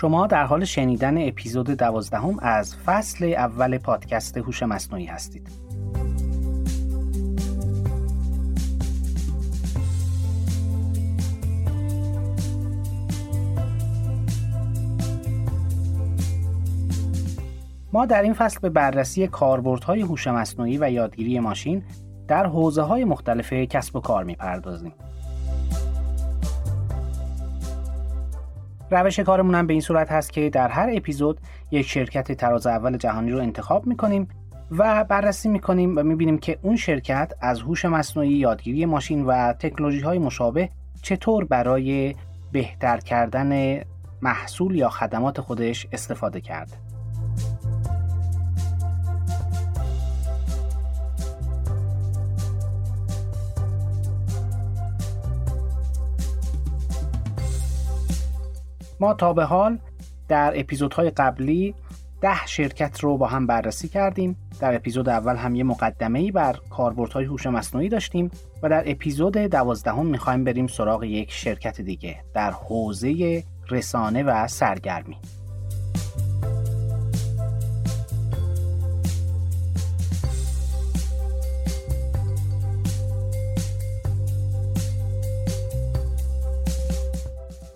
شما در حال شنیدن اپیزود دوازدهم از فصل اول پادکست هوش مصنوعی هستید. ما در این فصل به بررسی کاربردهای هوش مصنوعی و یادگیری ماشین در حوزه های مختلف کسب و کار می‌پردازیم. روش کارمون هم به این صورت هست که در هر اپیزود یک شرکت تراز اول جهانی رو انتخاب می‌کنیم و بررسی می‌کنیم و می‌بینیم که اون شرکت از هوش مصنوعی یادگیری ماشین و تکنولوژی های مشابه چطور برای بهتر کردن محصول یا خدمات خودش استفاده کرده. ما تا به حال در اپیزودهای قبلی ده شرکت رو با هم بررسی کردیم. در اپیزود اول هم یه مقدمه ای بر کاربردهای هوش مصنوعی داشتیم و در اپیزود دوازدهم می‌خوایم بریم سراغ یک شرکت دیگه در حوزه رسانه و سرگرمی.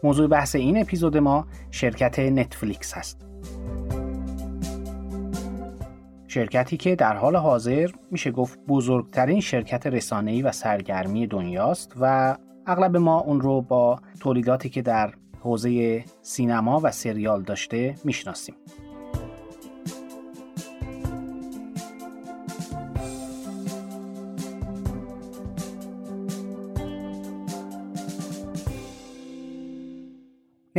موضوع بحث این اپیزود ما شرکت نتفلیکس هست. شرکتی که در حال حاضر میشه گفت بزرگترین شرکت رسانه‌ای و سرگرمی دنیاست و اغلب ما اون رو با تولیداتی که در حوزه سینما و سریال داشته می‌شناسیم.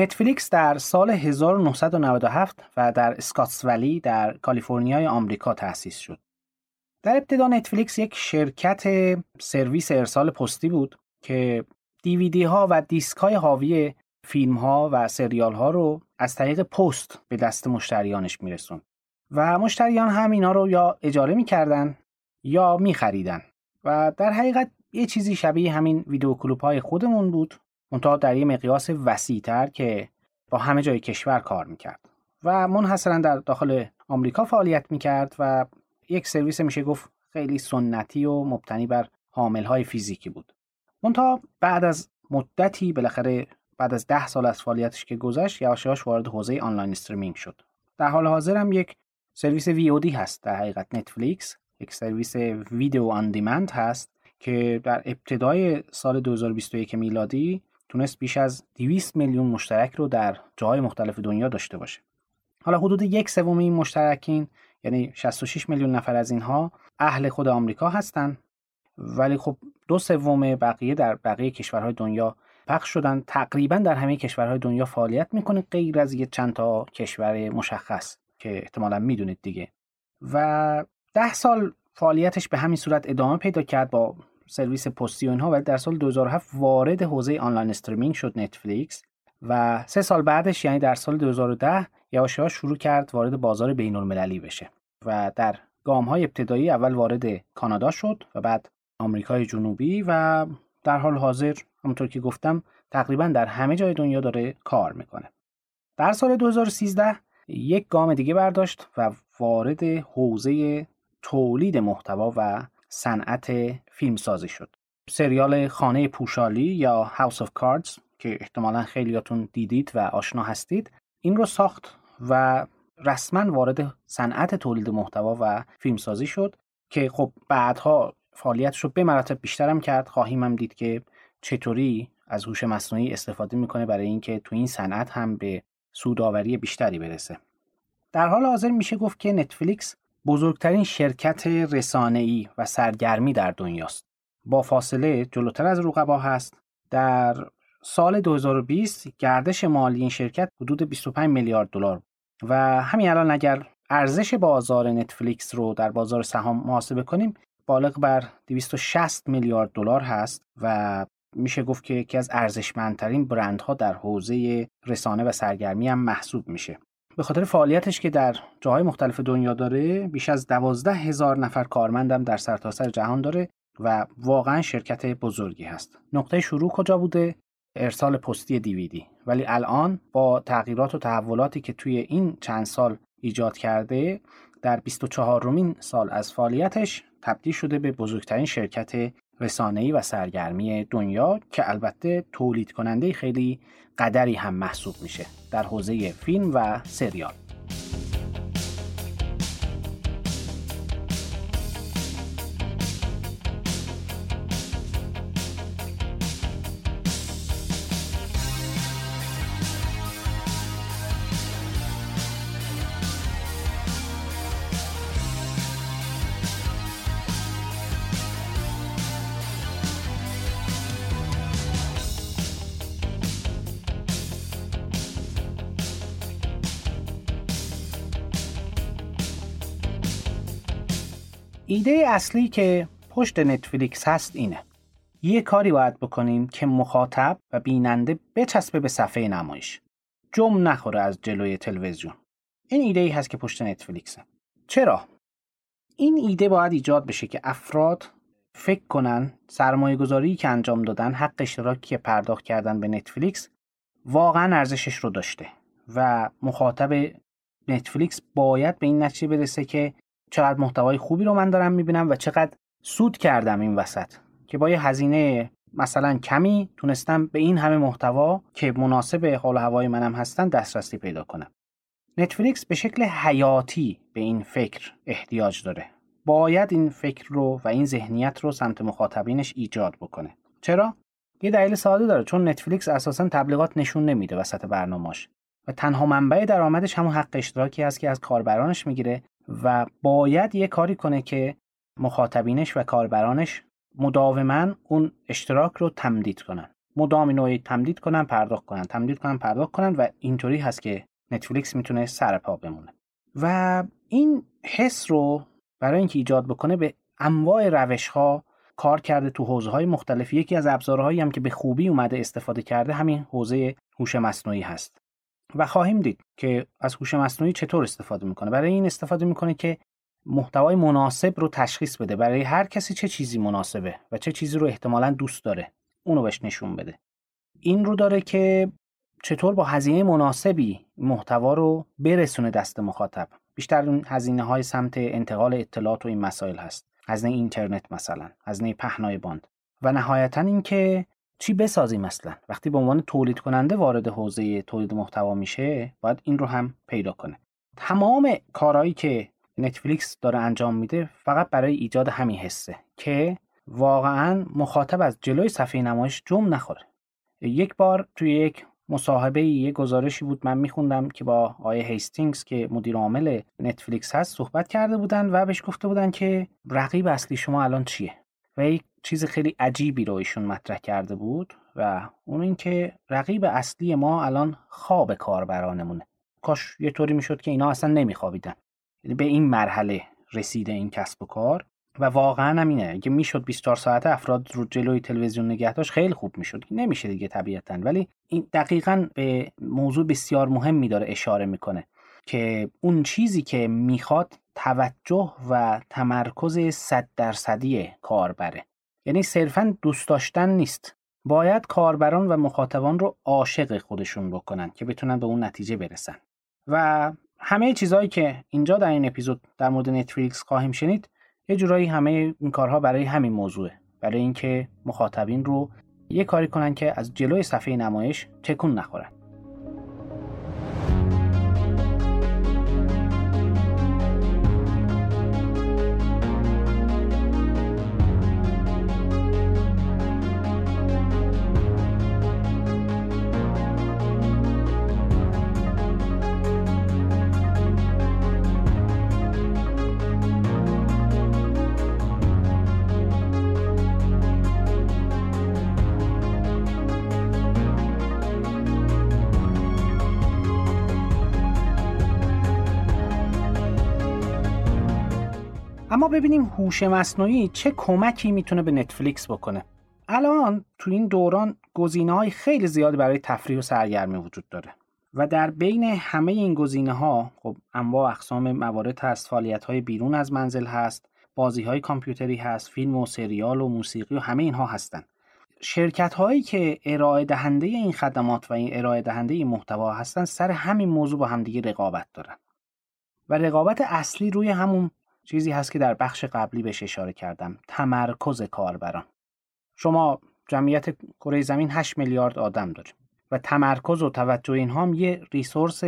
نتفلیکس در سال 1997 و در ولی در کالیفرنیای آمریکا تأسیس شد. در ابتدا نتفلیکس یک شرکت سرویس ارسال پستی بود که دیویدی ها و دیسک های حاوی فیلم ها و سریال ها رو از طریق پست به دست مشتریانش میرسوند و مشتریان هم اینا رو یا اجاره می‌کردن یا میخریدن و در حقیقت یه چیزی شبیه همین ویدیو کلوپ های خودمون بود منتها در یه مقیاس وسیعتر که با همه جای کشور کار می‌کرد و منحصرا در داخل آمریکا فعالیت می‌کرد و یک سرویس میشه گفت خیلی سنتی و مبتنی بر حامل های فیزیکی بود. منتها بعد از مدتی بالاخره بعد از ده سال از فعالیتش که گذشت یواش یواش وارد حوزه online streaming شد. در حال حاضر هم یک سرویس VOD هست در حقیقت نتفلیکس. یک سرویس video on demand هست که در ابتدای سال 2021 میلادی تونست بیش از 200 میلیون مشترک رو در جاهای مختلف دنیا داشته باشه. حالا حدود یک سوم این مشترکین یعنی 66 میلیون نفر از اینها اهل خود آمریکا هستن. ولی خب دو سوم بقیه در بقیه کشورهای دنیا پخش شدن. تقریبا در همه کشورهای دنیا فعالیت می‌کنه غیر از یه چند تا کشور مشخص که احتمالا می‌دونید دیگه. و ده سال فعالیتش به همین صورت ادامه پیدا کرد با سرویس پستی و اینها در سال 2007 وارد حوزه online streaming شد نتفلیکس و سه سال بعدش یعنی در سال 2010 یواش شروع کرد وارد بازار بین المللی بشه و در گام های ابتدایی اول وارد کانادا شد و بعد آمریکای جنوبی و در حال حاضر همونطور که گفتم تقریبا در همه جای دنیا داره کار می‌کنه. در سال 2013 یک گام دیگه برداشت و وارد حوزه تولید محتوا و صنعت فیلمسازی شد. سریال خانه پوشالی یا House of Cards که احتمالا خیلیاتون دیدید و آشنا هستید این رو ساخت و رسما وارد صنعت تولید محتوا و فیلمسازی شد که خب بعدها فعالیتش رو به مراتب بیشترم کرد. خواهیم هم دید که چطوری از هوش مصنوعی استفاده می‌کنه برای اینکه تو این صنعت هم به سوداوری بیشتری برسه. در حال حاضر میشه گفت که نتفلیکس بزرگترین شرکت رسانه‌ای و سرگرمی در دنیاست. با فاصله جلوتر از رقبا هست. در سال 2020 گردش مالی این شرکت حدود 25 میلیارد دلار و همین الان اگر ارزش بازار نتفلیکس رو در بازار سهام محاسبه کنیم بالغ بر 260 میلیارد دلار هست و میشه گفت که یکی از ارزشمندترین برندها در حوزه رسانه و سرگرمی هم محسوب میشه به خاطر فعالیتش که در جاهای مختلف دنیا داره بیش از دوازده هزار نفر کارمندم در سرتاسر سر جهان داره و واقعا شرکت بزرگی هست. نقطه شروع کجا بوده؟ ارسال پستی دیویدی. ولی الان با تغییرات و تحولاتی که توی این چند سال ایجاد کرده در 24 رومین سال از فعالیتش تبدیل شده به بزرگترین شرکت رسانه‌ای و سرگرمی دنیا که البته تولید کننده خیلی قدری هم محسوب میشه در حوزه فیلم و سریال. ایده اصلی که پشت نتفلیکس هست اینه. یه کاری باید بکنیم که مخاطب و بیننده بچسبه به صفحه نمایش. جم نخوره از جلوی تلویزیون. این ایده ای هست که پشت نتفلیکسه. چرا؟ این ایده باید ایجاد بشه که افراد فکر کنن سرمایه گذاری که انجام دادن حق اشتراکی که پرداخت کردن به نتفلیکس واقعا ارزشش رو داشته. و مخاطب نتفلیکس باید به این نتیجه برسه که چقدر محتوای خوبی رو من دارم می‌بینم و چقدر سود کردم این وسط که با یه هزینه مثلا کمی تونستم به این همه محتوا که مناسب حال هوای منم هستن دسترسی پیدا کنم. نتفلیکس به شکل حیاتی به این فکر احتیاج داره. باید این فکر رو و این ذهنیت رو سمت مخاطبینش ایجاد بکنه. چرا؟ یه دلیل ساده داره چون نتفلیکس اساسا تبلیغات نشون نمیده وسط برنامه‌اش و تنها منبع درآمدش همون حق اشتراکی است که از کاربرانش می‌گیره و باید یه کاری کنه که مخاطبینش و کاربرانش مداوما اون اشتراک رو تمدید کنن. مدام نوعی تمدید کنن پرداخت کنن. تمدید کنن پرداخت کنن و اینطوری هست که نتفلیکس می‌تونه سر پا بمونه. و این حس رو برای اینکه ایجاد بکنه به انواع روش ها کار کرده تو حوزه های مختلف. یکی از ابزارهایی هم که به خوبی اومده استفاده کرده همین حوزه هوش مصنوعی هست. و خواهیم دید که از هوش مصنوعی چطور استفاده می‌کنه. برای این استفاده می‌کنه که محتوای مناسب رو تشخیص بده. برای هر کسی چه چیزی مناسبه و چه چیزی رو احتمالا دوست داره اونو بهش نشون بده. این رو داره که چطور با هزینه مناسبی محتوا رو برسونه دست مخاطب. بیشتر اون هزینه های سمت انتقال اطلاعات و این مسائل هست. هزینه اینترنت مثلا هزینه پهنای باند. و نهایتا اینکه چی بسازیم مثلا وقتی به عنوان تولید کننده وارد حوزه تولید محتوا میشه باید این رو هم پیدا کنه. تمام کارهایی که نتفلیکس داره انجام میده فقط برای ایجاد همین حسه که واقعا مخاطب از جلوی صفحه نمایش جمع نخوره. یک بار توی یک مصاحبه یه گزارشی بود من میخوندم که با آیه هیستینگز که مدیر عامل نتفلیکس هست صحبت کرده بودن و بهش گفته بودن که رقیب اصلی شما الان چیه؟ و یک چیز خیلی عجیبی رو ایشون مطرح کرده بود و اون اینکه رقیب اصلی ما الان خواب کاربرانمونه. کاش یه طوری می‌شد که اینا اصلا نمیخوابیدن. یعنی به این مرحله رسیده این کسب و کار و واقعا هم اینه اگه می‌شد 24 ساعته افراد رو جلوی تلویزیون نگه داشت خیلی خوب می‌شد. نمیشه دیگه طبیعتا. ولی این دقیقا به موضوع بسیار مهمی داره اشاره می‌کنه که اون چیزی که می‌خواد توجه و تمرکز صد درصدی کاربره. یعنی صرفا دوست داشتن نیست. باید کاربران و مخاطبان رو عاشق خودشون بکنن که بتونن به اون نتیجه برسن. و همه چیزهایی که اینجا در این اپیزود در مورد نتفلیکس خواهیم شنید یه جورایی همه این کارها برای همین موضوعه. برای اینکه مخاطبین رو یه کاری کنن که از جلوی صفحه نمایش تکون نخورن. اما ببینیم هوش مصنوعی چه کمکی می‌تونه به نتفلیکس بکنه. الان تو این دوران گزینه های خیلی زیادی برای تفریح و سرگرمی وجود داره و در بین همه این گزینه ها خب انواع اقسام موارد هست فعالیت های بیرون از منزل هست بازی های کامپیوتری هست فیلم و سریال و موسیقی و همه اینها هستن. شرکت هایی که ارائه دهنده این خدمات و این ارائه دهنده این محتوا هستن سر همین موضوع با همدیگه رقابت دارن. و رقابت اصلی روی همون چیزی هست که در بخش قبلی بهش اشاره کردم. تمرکز کاربران. شما جمعیت کره زمین 8 میلیارد آدم داریم و تمرکز و توجه اینها هم یه resource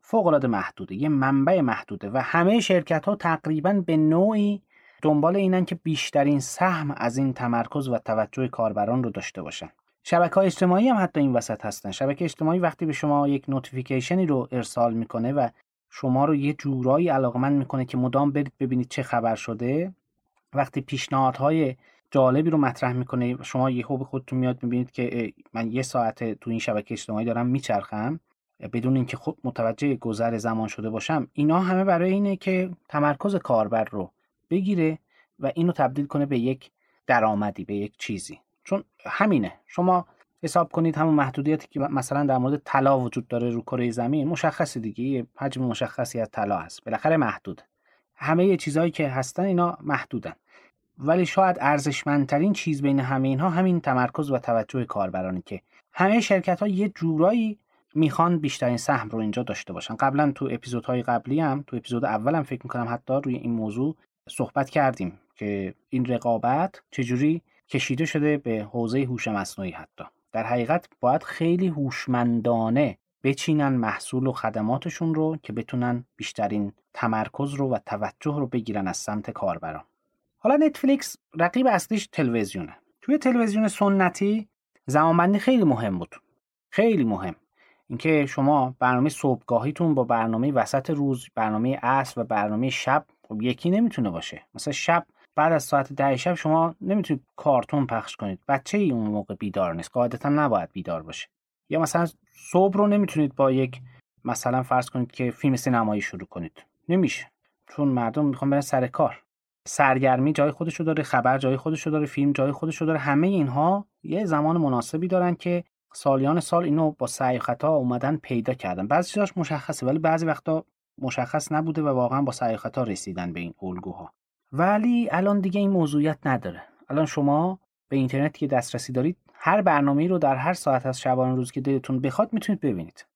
فوق العاده محدوده یه منبع محدوده و همه شرکت ها تقریبا به نوعی دنبال اینن که بیشترین سهم از این تمرکز و توجه کاربران رو داشته باشن. شبکه اجتماعی هم حتی این وسط هستن. شبکه اجتماعی وقتی به شما یک notification ی رو ارسال می‌کنه و شما رو یه جورایی علاقمند می‌کنه که مدام برید ببینید چه خبر شده. وقتی پیشنهادهای جالبی رو مطرح می‌کنه شما یهو به خودتون میاد می‌بینید که من یه ساعت تو این شبکه اجتماعی دارم میچرخم بدون اینکه خود متوجه گذر زمان شده باشم. اینا همه برای اینه که تمرکز کاربر رو بگیره و اینو تبدیل کنه به یک درآمدی به یک چیزی. چون همینه. شما حساب کنید همون محدودیتی که مثلا در مورد طلا وجود داره رو کره زمین مشخصه دیگه. یه حجم مشخصی از طلا هست. بالاخره محدود. همه چیزهایی که هستن اینا محدودن. ولی شاید ارزشمندترین چیز بین همه اینها همین تمرکز و توجه کاربرانی که همه شرکت ها یه جورایی می‌خوان بیشترین سهم رو اینجا داشته باشن. قبلا تو اپیزودهای قبلی هم تو اپیزود اولم فکر می‌کنم حتی روی این موضوع صحبت کردیم که این رقابت چجوری کشیده شده به حوزه هوش مصنوعی حتی. در حقیقت باید خیلی هوشمندانه بچینن محصول و خدماتشون رو که بتونن بیشترین تمرکز رو و توجه رو بگیرن از سمت کاربران حالا نتفلیکس رقیب اصلیش تلویزیونه. توی تلویزیون سنتی زمانبندی خیلی مهم بود. خیلی مهم. اینکه شما برنامه صبحگاهیتون با برنامه وسط روز برنامه عصر و برنامه شب خب یکی نمی‌تونه باشه. مثلا شب بعد از ساعت ده شب شما نمی‌تونید کارتون پخش کنید. بچه ای اون موقع بیدار نیست. قاعدتا نباید بیدار باشه. یا مثلا صبح رو نمی‌تونید با یک مثلا فرض کنید که فیلم سینمایی شروع کنید. نمیشه. چون مردم می‌خوان برن سر کار. سرگرمی جای خودشو داره خبر جای خودشو داره فیلم جای خودشو داره. همه اینها یه زمان مناسبی دارن که سالیان سال اینو با سعی خطا اومدن پیدا کردن. بعضی مشخصه ولی بعضی وقتا مشخص نبوده و واقعا با سعی خطا رسیدن به این الگوها. ولی الان دیگه این موضوعیت نداره. الان شما به اینترنت که دسترسی دارید هر برنامه رو در هر ساعت از شبانه روز که دلتون بخواد می‌تونید ببینید.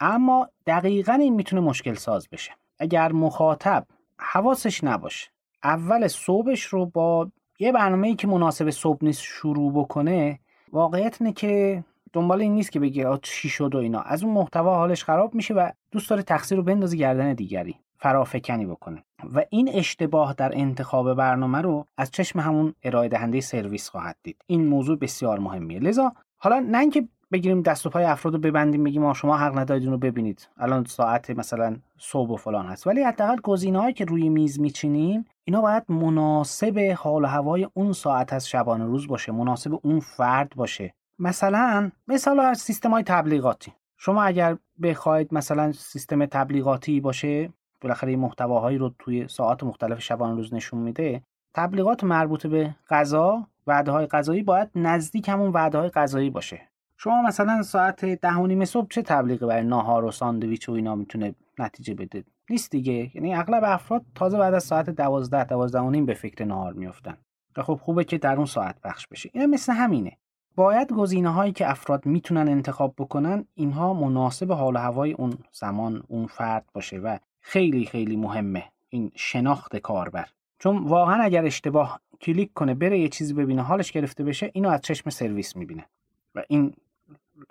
اما دقیقا این می‌تونه مشکل ساز بشه. اگر مخاطب حواسش نباشه اول صبحش رو با یه برنامه ای که مناسب صبح نیست شروع بکنه واقعیت اینه که دنبال این نیست که بگه چی شد و اینا. از اون محتوا حالش خراب میشه و دوست داره تقصیر رو بندازه گردن دیگری. فرافکنی بکنه. و این اشتباه در انتخاب برنامه رو از چشم همون ارائه دهنده سرویس خواهد دید. این موضوع بسیار مهمیه. لذا حالا نه اینکه بگیریم دست و پای افراد رو ببندیم بگیم ما شما حق ندارید رو ببینید. الان ساعت مثلا صبح و فلان هست. ولی حداقل گزینه‌هایی که روی میز میچینیم اینا باید مناسب حال و هوای اون ساعت از شبانه روز باشه مناسب اون فرد باشه. مثلا مثال از سیستم های تبلیغاتی. شما اگر بخواید مثلا سیستم تبلیغاتی باشه بالاخره محتواهایی رو توی ساعات مختلف شبانه روز نشون میده تبلیغات مربوط به غذا وعده های غذایی باید نزدیک همون وعده های غذایی باشه. شما مثلا ساعت ده و نیم صبح چه تبلیغی برای ناهار و ساندویچ و اینا می‌تونه نتیجه بده؟ نیست دیگه. یعنی اغلب افراد تازه بعد از ساعت دوازده دوازده و نیم به فکر ناهار میفتن و خب خوبه که در اون ساعت پخش بشه. این مثل همینه. باید گزینه هایی که افراد می‌تونن انتخاب بکنن اینها مناسب حال و هوای اون زمان اون فرد باشه و خیلی خیلی مهمه این شناخت کاربر. چون واقعا اگر اشتباه کلیک کنه بره یه چیزی ببینه حالش گرفته بشه اینو از چشم سرویس می‌بینه. و این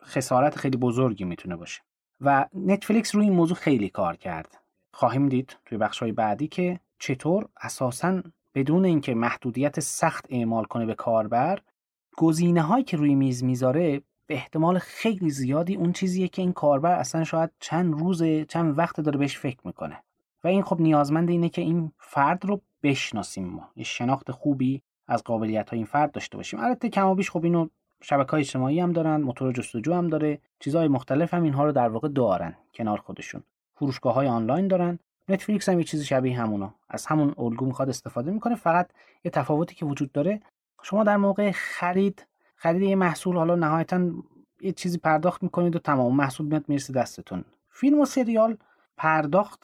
خسارت خیلی بزرگی می‌تونه باشه. و نتفلیکس روی این موضوع خیلی کار کرد. خواهیم دید توی بخش های بعدی که چطور اساسا بدون اینکه محدودیت سخت اعمال کنه به کاربر گزینه هایی که روی میز می‌ذاره به احتمال خیلی زیادی اون چیزیه که این کاربر اصلا شاید چند روز چند وقت داره بهش فکر می‌کنه. و این خب نیازمند اینه که این فرد رو بشناسیم ما. یه شناخت خوبی از قابلیت های این فرد داشته باشیم. البته کم و بیش خب اینو شبکه های اجتماعی هم دارن موتور جستجو هم داره چیزهای مختلف هم اینها رو در واقع دارن کنار خودشون. فروشگاه های آنلاین دارن. نتفلیکس هم یه چیزی شبیه همونو. از همون الگو می‌خواد استفاده می‌کنه. فقط یه تفاوتی که وجود داره شما در موقع خرید خرید یه محصول حالا نهایتا یه چیزی پرداخت می‌کنید و تمام محصول میاد می‌رسه دستتون. فیلم و سریال پرداخت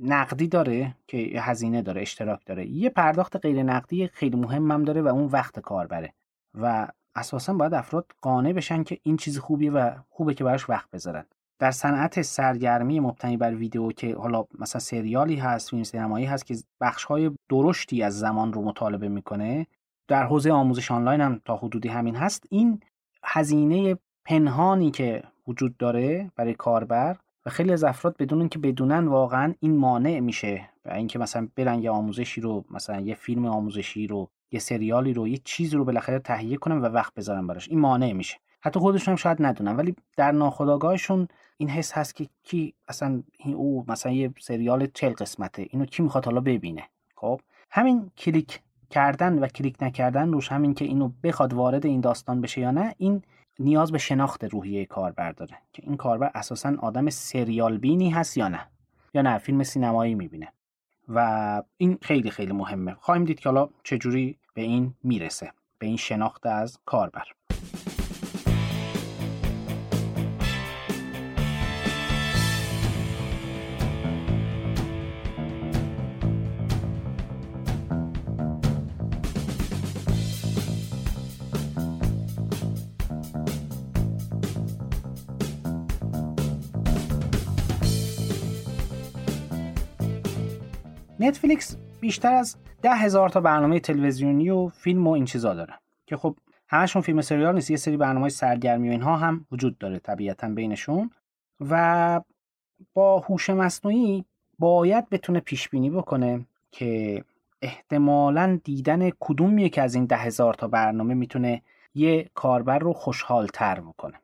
نقدی داره که هزینه داره اشتراک داره. یه پرداخت غیر نقدی خیلی مهمم داره و اون وقت کاربره. و اساسا باید افراد قانع بشن که این چیز خوبیه و خوبه که براش وقت بذارن. در صنعت سرگرمی مبتنی بر ویدیو که حالا مثلا سریالی هست فیلم سینمایی هست که بخش های درشتی از زمان رو مطالبه می‌کنه در حوزه آموزش آنلاین هم تا حدودی همین هست این هزینه پنهانی که وجود داره برای کاربر و خیلی از افراد بدون اینکه بدونن واقعا این مانع میشه و اینکه مثلا برن یه آموزشی رو مثلا یه فیلم آموزشی رو یه سریالی رو یه چیزی رو بالاخره تهیه کنن و وقت بذارن براش. این مانع میشه. حتی خودشون هم شاید ندونن ولی در ناخودآگاهشون این حس هست که کی اصلا او مثلا یه سریال چل قسمته اینو کی می‌خواد حالا ببینه؟ خب؟ همین کلیک کردن و کلیک نکردن روش همین که اینو بخواد وارد این داستان بشه یا نه این نیاز به شناخت روحیه کاربر داره که این کاربر اساسا آدم سریال بینی هست یا نه؟ یا نه فیلم سینمایی می‌بینه. و این خیلی خیلی مهمه. خواهیم دید که حالا چجوری به این می‌رسه به این شناخت از کاربر. نتفلیکس بیشتر از ده هزار تا برنامه تلویزیونی و فیلم و این چیزا داره. که خب همشون فیلم سریال نیست یه سری برنامه سرگرمی و اینها هم وجود داره طبیعتا بینشون. و با هوش مصنوعی باید بتونه پیش بینی بکنه که احتمالا دیدن کدوم یک از این ده هزار تا برنامه می‌تونه یه کاربر رو خوشحال تر بکنه.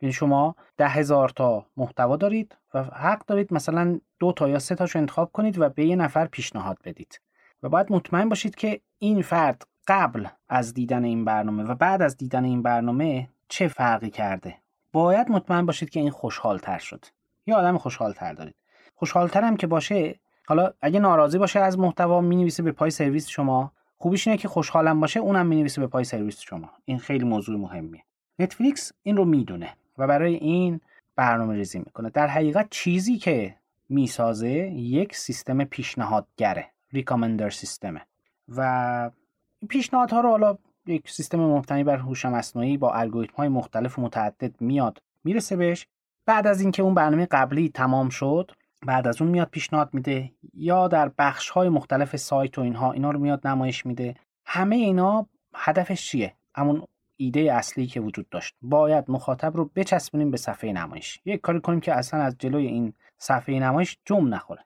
یعنی شما ده هزار تا محتوا دارید و حق دارید مثلا دو تا یا سه تاشو انتخاب کنید و به یه نفر پیشنهاد بدید. و باید مطمئن باشید که این فرد قبل از دیدن این برنامه و بعد از دیدن این برنامه چه فرقی کرده. باید مطمئن باشید که این خوشحال تر شد. یا آدم خوشحال تر دارید خوشحال که باشه حالا اگه ناراضی باشه از محتوا می نویسه به پای سرویس شما. خوبیش اینه که خوشحالم باشه اونم می نویسه به پای سرویس شما. این خیلی موضوع مهمیه. نتفلیکس این رو می‌دونه. و برای این برنامه ریزی می‌کنه. در حقیقت چیزی که می‌سازه یک سیستم پیشنهادگره ریکامندر سیستمه و پیشنهادها رو حالا یک سیستم مبتنی بر هوش مصنوعی با الگوریتم های مختلف و متعدد میاد می‌رسه بهش. بعد از اینکه اون برنامه قبلی تمام شد بعد از اون میاد پیشنهاد میده یا در بخش های مختلف سایت و اینها اینا رو میاد نمایش میده. همه اینا هدفش چیه؟ همون ایده اصلی که وجود داشت. باید مخاطب رو بچسبونیم به صفحه نمایش. یک کاری کنیم که اصلا از جلوی این صفحه نمایش جم نخوره.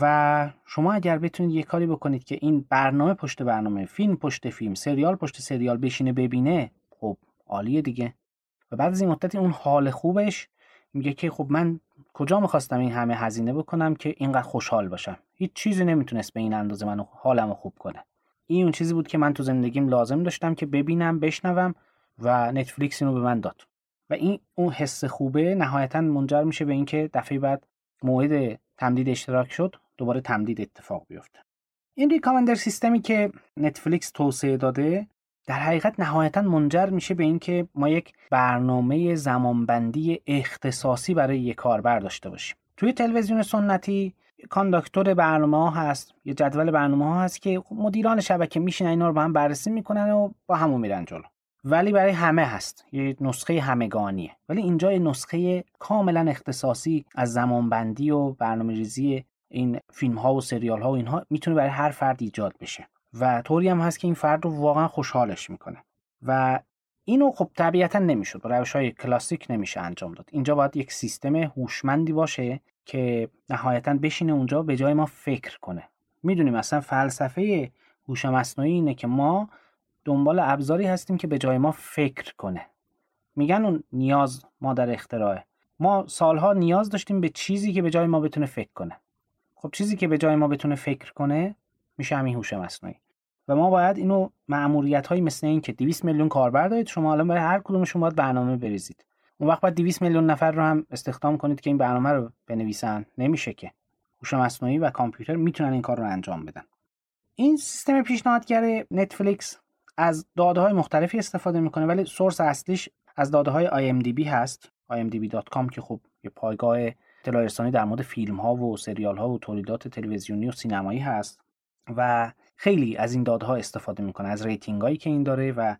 و شما اگر بتونید یه کاری بکنید که این برنامه پشت برنامه فیلم پشت فیلم سریال پشت سریال بشینه ببینه خب عالیه دیگه. و بعد از این مدتی اون حال خوبش میگه که خب من کجا می‌خواستم این همه هزینه بکنم که اینقدر خوشحال باشم؟ هیچ چیزی نمی‌تونست به این اندازه منو حالمو خوب کنه. این اون چیزی بود که من تو زندگیم لازم داشتم که ببینم بشنوم و نتفلیکس اینو به من داد. و این اون حس خوبه نهایتا منجر میشه به اینکه دفعه بعد موعد تمدید اشتراک شد دوباره تمدید اتفاق بیفته. این ریکامندر سیستمی که نتفلیکس توسعه داده در حقیقت نهایتا منجر میشه به اینکه ما یک برنامه زمانبندی اختصاصی برای یک کاربر داشته باشیم. توی تلویزیون سنتی کانداکتور برنامه ها هست یه جدول برنامه ها هست که مدیران شبکه میشینن اینا رو با هم بررسی می‌کنن و با همون میرن جلو. ولی برای همه هست. یه نسخه همگانیه. ولی اینجا یه نسخه کاملا اختصاصی از زمانبندی و برنامه ریزی این فیلم ها و سریال ها و اینها می‌تونه برای هر فرد ایجاد بشه. و طوری هم هست که این فرد رو واقعا خوشحالش می‌کنه. و اینو خب طبیعتا نمی‌شد. با روش های کلاسیک نمیشه انجام داد. اینجا باید یک سیستم هوشمندی باشه که نهایتا بشینه اونجا به جای ما فکر کنه. می‌دونیم اصلا فلسفه هوش مصنوعی اینه که ما دنبال ابزاری هستیم که به جای ما فکر کنه. میگن اون نیاز ما در اختراعه. ما سالها نیاز داشتیم به چیزی که به جای ما بتونه فکر کنه. خب چیزی که به جای ما بتونه فکر کنه میشه همین هوش مصنوعی. و ما باید اینو معمولیت های مثل این که 200 میلیون کاربر دارید شما الان برای هر کدومشون باید برنامه بریزید. اون وقت باید 200 میلیون نفر رو هم استخدام کنید که این برنامه رو بنویسن. نمیشه که. هوش مصنوعی و کامپیوتر می‌تونن این کار رو انجام بدن. این سیستم پیشنهادگر نتفلیکس از داده های مختلفی استفاده می‌کنه ولی source اصلیش از داده های IMDb هست. imdb.com که خب یه پایگاه اطلاع در مورد فیلم ها و سریال ها و تولیدات تلویزیونی و سینمایی هست و خیلی از این داده ها استفاده می‌کنه. از rating هایی که این داره و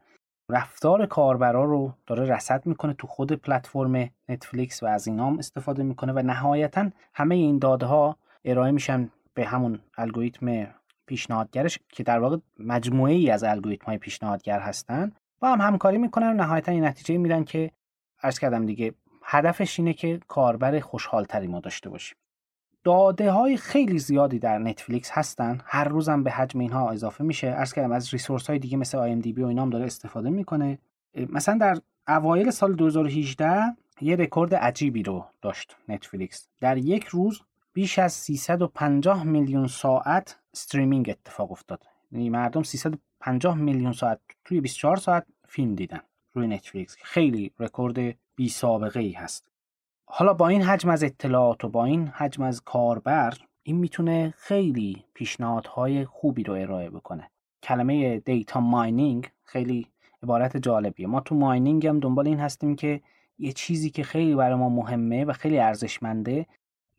رفتار کاربرا رو داره رصد می‌کنه تو خود پلتفرم نتفلیکس و از اینا استفاده می‌کنه و نهایتا همه این داده ها ارائه میشن به همون الگوریتم پیشنهادگرش که در واقع مجموعه ای از الگوریتم های پیشنهادگر هستن با هم همکاری می‌کنن و نهایتا این نتیجه میدن که عرض کردم دیگه هدفش اینه که کاربر خوشحالتری ما داشته باشیم. داده های خیلی زیادی در نتفلیکس هستن. هر روزم به حجم اینها اضافه میشه. عرض کردم از ریسورس های دیگه مثل IMDb و اینا هم داره استفاده می‌کنه. مثلا در اوایل سال 2018 یه رکورد عجیبی رو داشت نتفلیکس. در یک روز بیش از 350 میلیون ساعت streaming اتفاق افتاد. یعنی مردم 350 میلیون ساعت توی 24 ساعت فیلم دیدن روی نتفلیکس خیلی رکورد بی سابقه ای هست. حالا با این حجم از اطلاعات و با این حجم از کاربر این می‌تونه خیلی پیشنهادهای خوبی رو ارائه بکنه. کلمه data mining خیلی عبارت جالبیه. ما تو mining هم دنبال این هستیم که یه چیزی که خیلی برای ما مهمه و خیلی ارزشمنده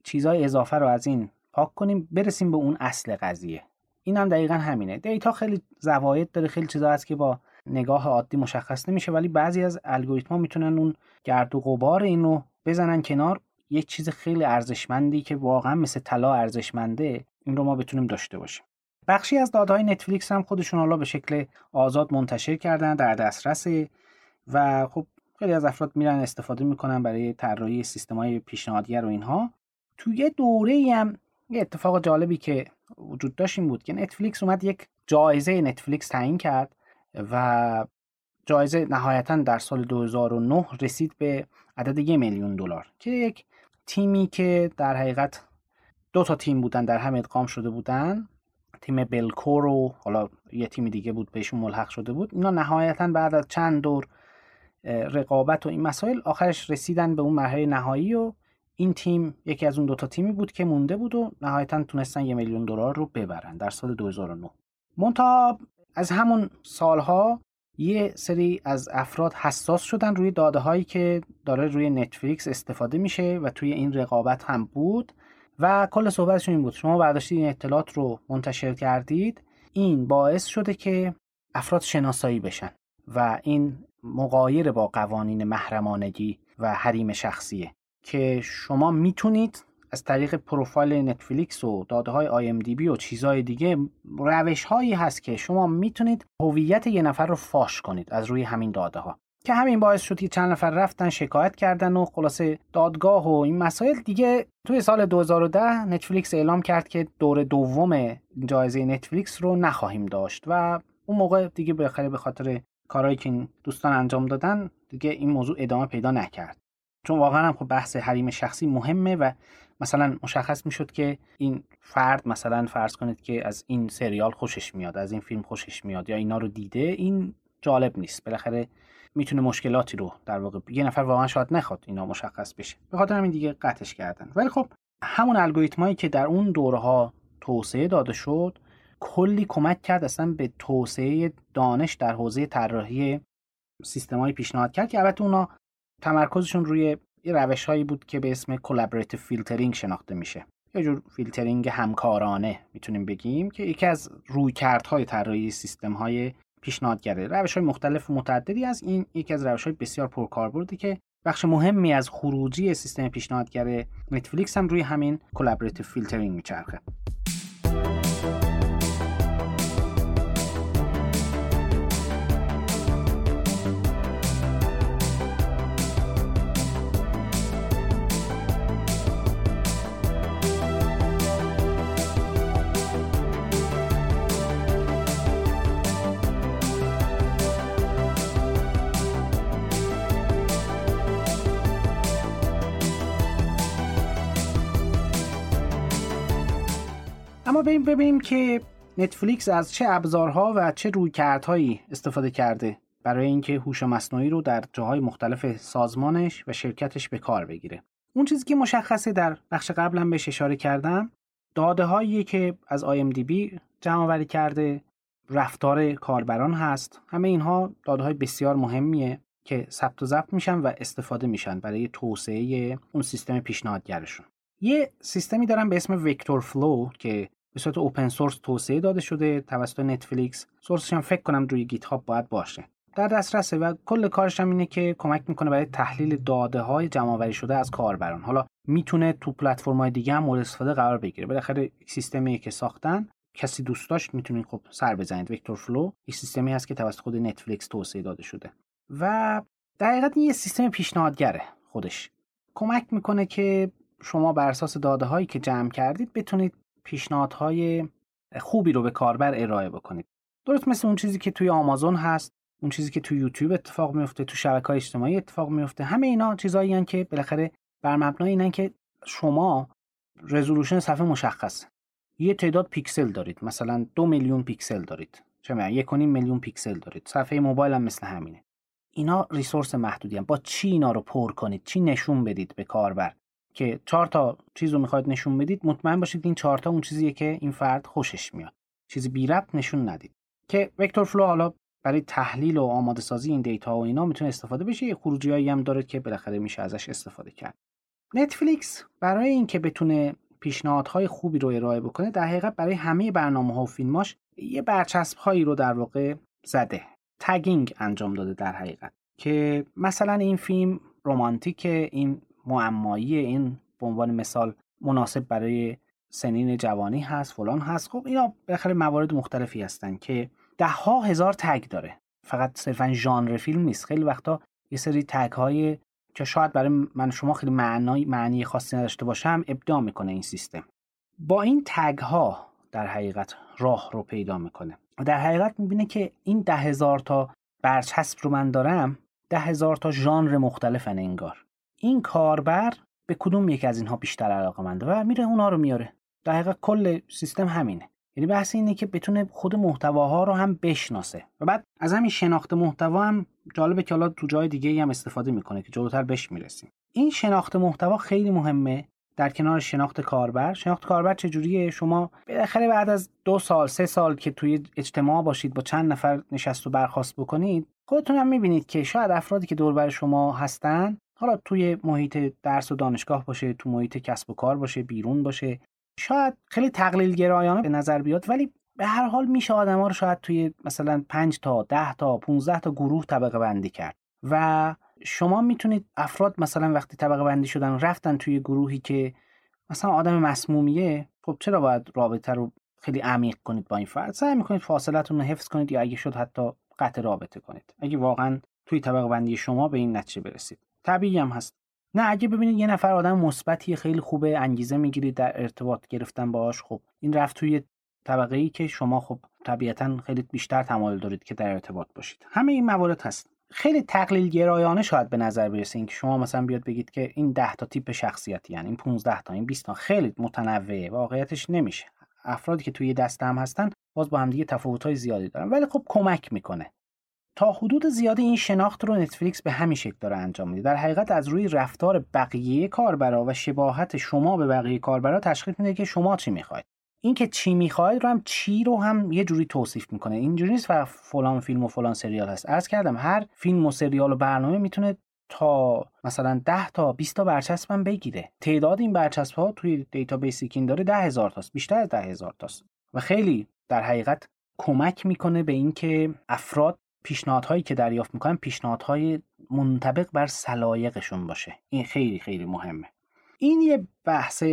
چیزهای اضافه رو از این پاک کنیم برسیم به اون اصل قضیه. این هم دقیقا همینه. دیتا خیلی زواید داره خیلی چیزا هست که با نگاه عادی مشخص نمیشه ولی بعضی از الگوریتما می‌تونن اون گرد و غبار اینو بزنن کنار. یک چیز خیلی ارزشمندی که واقعا مثل طلا ارزشمنده این رو ما بتونیم داشته باشیم. بخشی از داده های نتفلیکس هم خودشون حالا به شکل آزاد منتشر کردن در دسترس. و خب خیلی از افراد میرن استفاده می‌کنن برای طراحی سیستم های پیشنهادگر و اینها. توی دوره ای هم یه اتفاق جالبی که وجود داشت این بود که نتفلیکس اومد یک جایزه نتفلیکس تعیین کرد و جایزه نهایتا در سال 2009 رسید به عدد یک میلیون دلار که یک تیمی که در حقیقت دو تا تیم بودن در هم ادغام شده بودن تیم بلکور و حالا یه تیم دیگه بود بهشون ملحق شده بود اینا نهایتا بعد از چند دور رقابت و این مسائل آخرش رسیدن به اون مرحله نهایی و این تیم یکی از اون دوتا تیمی بود که مونده بود و نهایتا تونستن یه میلیون دلار رو ببرن در سال 2009 منتها از همون سالها یه سری از افراد حساس شدن روی داده هایی که داره روی نتفلیکس استفاده میشه و توی این رقابت هم بود و کل صحبتشون این بود. شما برداشتید این اطلاعات رو منتشر کردید. این باعث شده که افراد شناسایی بشن و این مغایر با قوانین محرمانگی و حریم شخصیه. که شما می‌تونید از طریق پروفایل نتفلیکس و داده های IMDb و چیزهای دیگه روش هایی هست که شما می‌تونید هویت یه نفر رو فاش کنید از روی همین داده ها که همین باعث شد که چند نفر رفتن شکایت کردن و خلاصه دادگاه و این مسائل دیگه توی سال 2010 نتفلیکس اعلام کرد که دور دوم جایزه نتفلیکس رو نخواهیم داشت و اون موقع دیگه به خاطر کارهایی که دوستان انجام دادن دیگه این موضوع ادامه پیدا نکرد. چون واقعا هم خب بحث حریم شخصی مهمه و مثلا مشخص می‌شد که این فرد مثلا فرض کنید که از این سریال خوشش میاد از این فیلم خوشش میاد یا اینا رو دیده این جالب نیست. بالاخره می‌تونه مشکلاتی رو در واقع یه نفر واقعا شاید نخواد اینا مشخص بشه. به خاطر همین دیگه قطعش کردن. ولی خب همون الگوریتمایی که در اون دوره ها توسعه داده شد کلی کمک کرد اصلا به توسعه دانش در حوزه طراحی سیستمای پیشنهادگر که البته اونا تمرکزشون روی یه روش هایی بود که به اسم collaborative filtering شناخته میشه. یه جور فیلترینگ همکارانه می‌تونیم بگیم که یکی از رویکردهای طراحی سیستم های پیشنهادگره. روش های مختلف و متعددی از این یکی از روش های بسیار پرکاربردی که بخش مهمی از خروجی سیستم پیشنهادگر نتفلیکس هم روی همین collaborative filtering میچرخه. بریم ببینیم که نتفلیکس از چه ابزارها و چه رویکردهایی استفاده کرده برای اینکه هوش مصنوعی رو در جاهای مختلف سازمانش و شرکتش به کار بگیره. اون چیزی که مشخصه در بخش قبلا بهش اشاره کردم داده هایی که از IMDb جمع آوری کرده رفتار کاربران هست. همه اینها داده های بسیار مهمیه که ثبت و ضبط میشن و استفاده میشن برای توسعه اون سیستم پیشنهادگرشون. یه سیستمی دارن به اسم Vectorflow که به صورت open source توسعه داده شده توسط نتفلیکس source ش هم فکر کنم روی GitHub باید باشه. در دسترسه و کل کارش هم اینه که کمک می‌کنه برای تحلیل داده های جمع شده از کاربران. حالا می‌تونه تو پلتفرم های دیگه هم مورد استفاده قرار بگیره. بالاخره سیستمی که ساختن. کسی دوست داشت می‌تونید خب سر بزنید. Vectorflow یک سیستمی هست که توسط خود نتفلیکس توسعه داده شده. و در حقیقت این یه سیستم پیشنهادگره خودش. کمک می‌کنه که شما بر اساس داده هایی که جمع کردید بتونید پیشنهادهای خوبی رو به کاربر ارائه بکنید. درست مثل اون چیزی که توی آمازون هست اون چیزی که توی یوتیوب اتفاق میفته تو شبکه اجتماعی اتفاق میفته همه اینا چیزایی که بالاخره بر مبنای اینن که شما resolution صفحه مشخص. یه تعداد پیکسل دارید مثلا دو میلیون پیکسل دارید. چه یک میلیون پیکسل دارید. صفحه موبایل هم مثل همینه. اینا resource محدودی هم. با چی اینا رو پر کنید؟ چی نشون بدید به کاربر؟ که چهار تا چیز رو می‌خواید نشون بدید مطمئن باشید این چهار تا اون چیزیه که این فرد خوشش میاد. چیزی بی ربط نشون ندید. که Vectorflow حالا برای تحلیل و آماده سازی این data و اینا می‌تونه استفاده بشه یه خروجی هم داره که بالاخره میشه ازش استفاده کرد. نتفلیکس برای اینکه بتونه پیشنهادهای خوبی رو ارائه بکنه در حقیقت برای همه برنامه ها و فیلماش یه برچسب هایی رو در واقع زده. تگینگ انجام داده در حقیقت. که مثلا این فیلم رمانتیک این معمایی این به عنوان مثال مناسب برای سنین جوانی هست فلان هست. خب اینا بالاخره موارد مختلفی هستن که ده ها هزار تگ داره. فقط صرفا ژانر فیلم نیست. خیلی وقتا یه سری تگ های که شاید برای من شما خیلی معنی معنی خاصی نداشته باشم ابداع می‌کنه این سیستم. با این تگ ها در حقیقت راه رو پیدا می‌کنه. در حقیقت می‌بینه که این ده هزار تا برچسب رو من دارم ده هزار تا ژانر مختلفن انگار. این کاربر به کدوم یک از اینها بیشتر علاقه منده و میره اونها رو میاره. در حقیقت کل سیستم همینه. یعنی بحث اینه که بتونه خود محتواها رو هم بشناسه. و بعد از همین شناخت محتوا هم جالبه که حالا تو جای دیگه هم استفاده می‌کنه که جلوتر بهش می‌رسیم. این شناخت محتوا خیلی مهمه در کنار شناخت کاربر. شناخت کاربر چجوریه؟ شما بالاخره بعد از دو سال سه سال که توی اجتماع باشید با چند نفر نشست و برخواست بکنید خودتون هم می‌بینید که شاید افرادی که دور بر شما هستن حالا توی محیط درس و دانشگاه باشه تو محیط کسب و کار باشه بیرون باشه. شاید خیلی تقلیل گرایانه به نظر بیاد ولی به هر حال میشه آدما رو شاید توی مثلا 5 تا 10 تا 15 تا گروه طبقه بندی کرد. و شما می‌تونید افراد مثلا وقتی طبقه بندی شدن رفتن توی گروهی که مثلا آدم مسمومیه خب چرا باید رابطه رو خیلی عمیق کنید با این فرد؟ سعی می‌کنید فاصلتون رو حفظ کنید یا اگه شد حتی قطع رابطه کنید. اگه واقعا توی طبقه بندی شما به این نتیجه برسید. طبیعی هم هست. نه اگه ببینید یه نفر آدم مثبتی خیلی خوبه انگیزه می‌گیرید در ارتباط گرفتن باهاش. خب این رفت توی طبقه ای که شما خب طبیعتا خیلی بیشتر تمایل دارید که در ارتباط باشید. همه این موارد هست. خیلی تقلیل گرایانه شاید به نظر برسه اینکه شما مثلا بیاد بگید که این 10 تا تیپ شخصیتی یعنی این 15 تا این 20 تا. خیلی متنوعه واقعیتش نمیشه. افرادی که توی دسته هم هستن باز با همدیگه تفاوت‌های زیادی دارن. ولی خب کمک می‌کنه. تا حدود زیادی این شناخت رو نتفلیکس به همین شکل داره انجام میده. در حقیقت از روی رفتار بقیه کاربرا و شباهت شما به بقیه کاربرا تشخیص میده که شما چی می‌خواید. اینکه چی می‌خواید رو هم چی رو هم یه جوری توصیف می‌کنه. اینجوری نیست و فلان فیلم و فلان سریال هست. عرض کردم هر فیلم و سریال و برنامه می‌تونه تا مثلا 10 تا 20 تا برچسب هم بگیره. تعداد این برچسب ها توی دیتابیسی که این داره 10000 تاست بیشتر از 10000 تاست. و خیلی در حقیقت کمک می‌کنه به اینکه افراد پیشنهادهایی که دریافت می‌کنن پیشنهادهای منطبق بر سلایقشون باشه. این خیلی خیلی مهمه. این یه بحث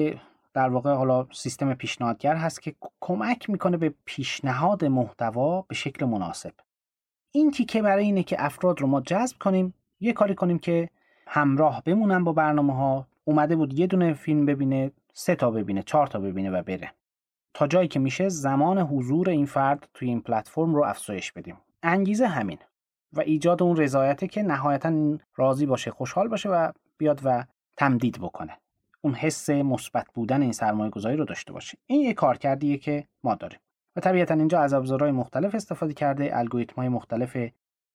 در واقع حالا سیستم پیشنهادگر هست که کمک می‌کنه به پیشنهاد محتوا به شکل مناسب. این تیکه برای اینه که افراد رو ما جذب کنیم یه کاری کنیم که همراه بمونن با برنامه ها اومده بود یه دونه فیلم ببینه سه تا ببینه چهار تا ببینه و بره. تا جایی که میشه زمان حضور این فرد توی این پلتفرم رو افزایش بدیم. انگیزه همین و ایجاد اون رضایته که نهایتا راضی باشه خوشحال باشه و بیاد و تمدید بکنه. اون حس مثبت بودن این سرمایه گذاری رو داشته باشه. این یه کارکردیه که ما داریم. و طبیعتا اینجا از ابزارهای مختلف استفاده کرده الگوریتم های مختلف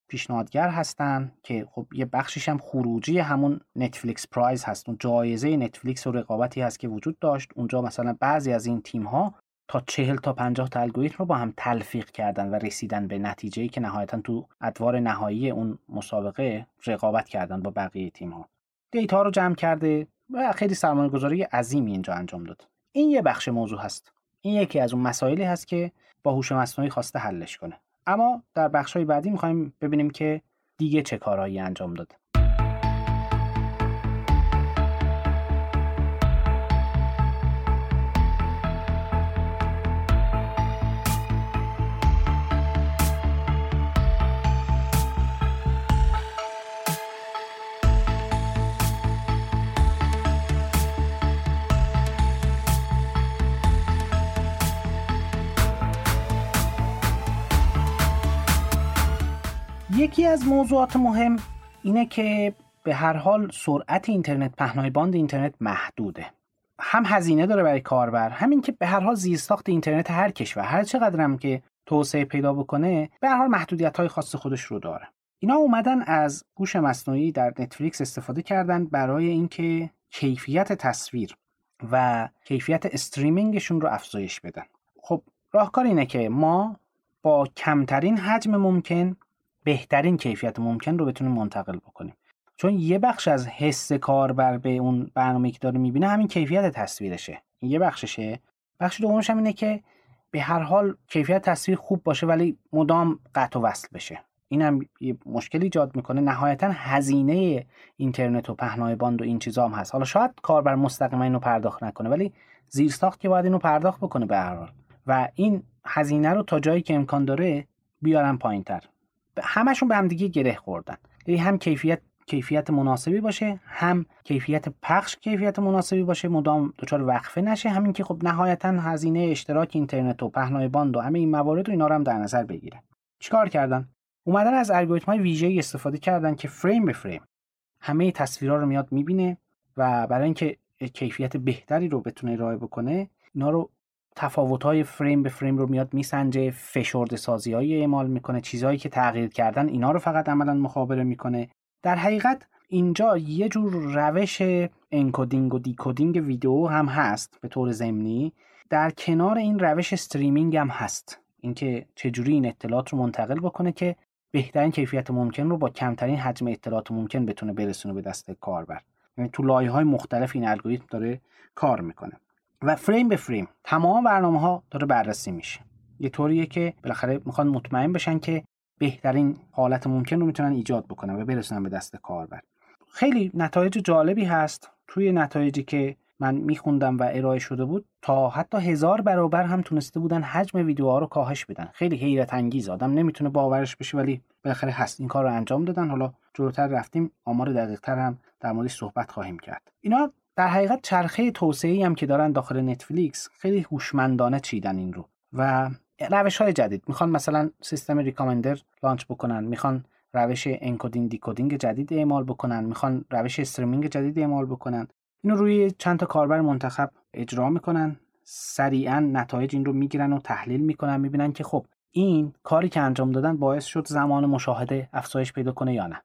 پیشنهادگر هستن که خب یه بخشش هم خروجی همون نتفلیکس پرایز هست. اون جایزه نتفلیکس و رقابتی هست که وجود داشت. اونجا مثلا بعضی از این تیم ها تا چهل تا پنجاه تا الگوریتم رو با هم تلفیق کردن و رسیدن به نتیجه که نهایتا تو ادوار نهایی اون مسابقه رقابت کردن با بقیه تیم ها دیتا رو جمع کرده و خیلی سرمایه گذاری عظیمی اینجا انجام داد. این یه بخش موضوع هست. این یکی از اون مسائلی هست که با هوش مصنوعی خواسته حلش کنه. اما در بخش های بعدی می‌خوایم ببینیم که دیگه چه کارهایی انجام داده یکی از موضوعات مهم اینه که به هر حال سرعت اینترنت پهنای باند اینترنت محدوده. هم هزینه داره برای کاربر همین که به هر حال زیرساخت اینترنت هر کشور هر چقدر هم که توسعه پیدا بکنه به هر حال محدودیت های خاص خودش رو داره. اینا اومدن از گوش مصنوعی در نتفلیکس استفاده کردن برای اینکه کیفیت تصویر و کیفیت استریمینگشون رو افزایش بدن. خب راهکار اینه که ما با کمترین حجم ممکن بهترین کیفیت ممکن رو بتونیم منتقل بکنیم. چون یه بخش از حس کاربر به اون برنامه که داره می‌بینه همین کیفیت تصویرشه. یه بخششه. بخش دومش هم اینه که به هر حال کیفیت تصویر خوب باشه ولی مدام قطع و وصل بشه. این هم یه مشکلی ایجاد می‌کنه. نهایتا هزینه اینترنت و پهنای باند و این چیزا هم هست. حالا شاید کاربر مستقیما اینو پرداخت نکنه ولی زیرساخت که باید اینو پرداخت بکنه به هر حال. و این هزینه رو تا جایی که امکان داره بیارن پایینتر. همشون به هم دیگه گره خوردن. یعنی هم کیفیت کیفیت مناسبی باشه هم کیفیت پخش کیفیت مناسبی باشه مدام دچار وقفه نشه. همین که خب نهایتا هزینه اشتراک اینترنت و پهنای باند و همه این موارد رو اینا رو هم در نظر بگیرن چیکار کردن؟ اومدن از الگوریتم های ویژه‌ای استفاده کردن که فریم به فریم همه تصویرها رو میاد می‌بینه و برای اینکه کیفیت بهتری رو بتونه ارائه بکنه اینا رو تفاوت فریم به فریم رو میاد میسنجه فشرده سازی های اعمال می‌کنه چیزهایی که تغییر کردن اینا رو فقط عملا مخابره می‌کنه. در حقیقت اینجا یه جور روش encoding و decoding ویدیو هم هست به طور ضمنی. در کنار این روش streaming هم هست. اینکه چجوری این اطلاعات رو منتقل بکنه که بهترین کیفیت ممکن رو با کمترین حجم اطلاعات ممکن بتونه برسونه به دست کاربر. یعنی تو لایه های مختلف این الگوریتم داره کار می‌کنه. و فریم به فریم تمام برنامه ها داره بررسی میشه. یه طوریه که بالاخره می‌خوان مطمئن بشن که بهترین حالت ممکن رو می‌تونن ایجاد بکنن و برسونن به دست کاربر. خیلی نتایج جالبی هست. توی نتایجی که من میخوندم و ارائه شده بود تا حتی هزار برابر هم تونسته بودن حجم ویدیوها رو کاهش بدن. خیلی حیرت انگیز. آدم نمی‌تونه باورش بشه ولی بالاخره هست. این کار رو انجام دادن. حالا جلوتر رفتیم آمار دقیق تر هم در موردش صحبت خواهیم کرد. اینا در حقیقت چرخه توسعه هم که دارن داخل نتفلیکس خیلی هوشمندانه چیدن این رو و روش های جدید. می‌خوان مثلا سیستم recommender launch بکنن می‌خوان روش encoding decoding جدید اعمال بکنن می‌خوان روش streaming جدید اعمال بکنن. اینو روی چند تا کاربر منتخب اجرا می‌کنن. سریعا نتایج این رو می‌گیرن و تحلیل می‌کنن می‌بینن که خب این کاری که انجام دادن باعث شد زمان مشاهده افزایش پیدا کنه یا نه.